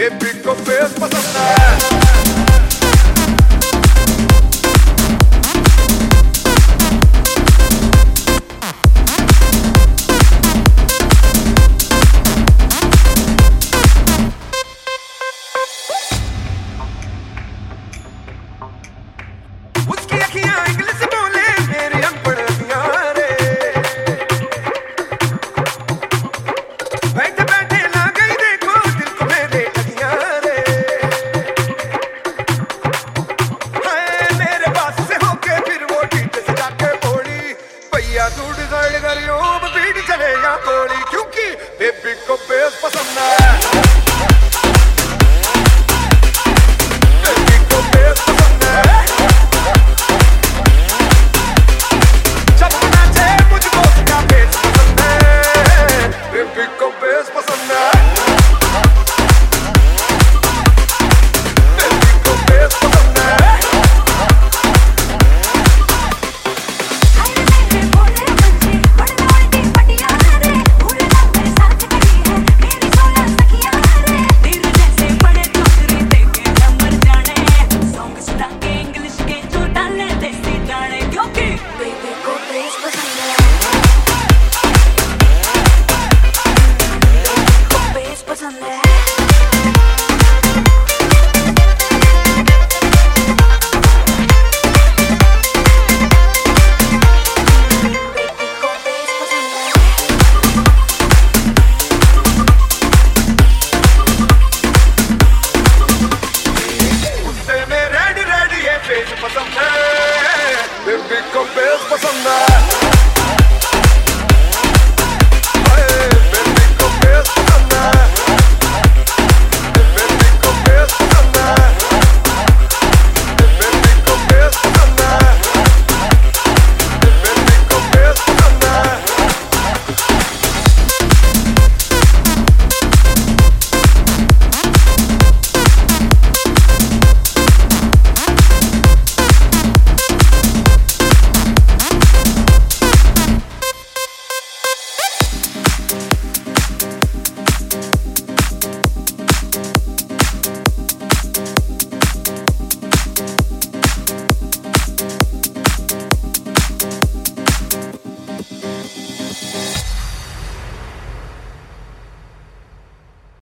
Ele ficou preso passando तू decide करियो beat चलेगा गोली क्योंकि बेबी को बेस पसंद है। बेबी को बेस पसंद है।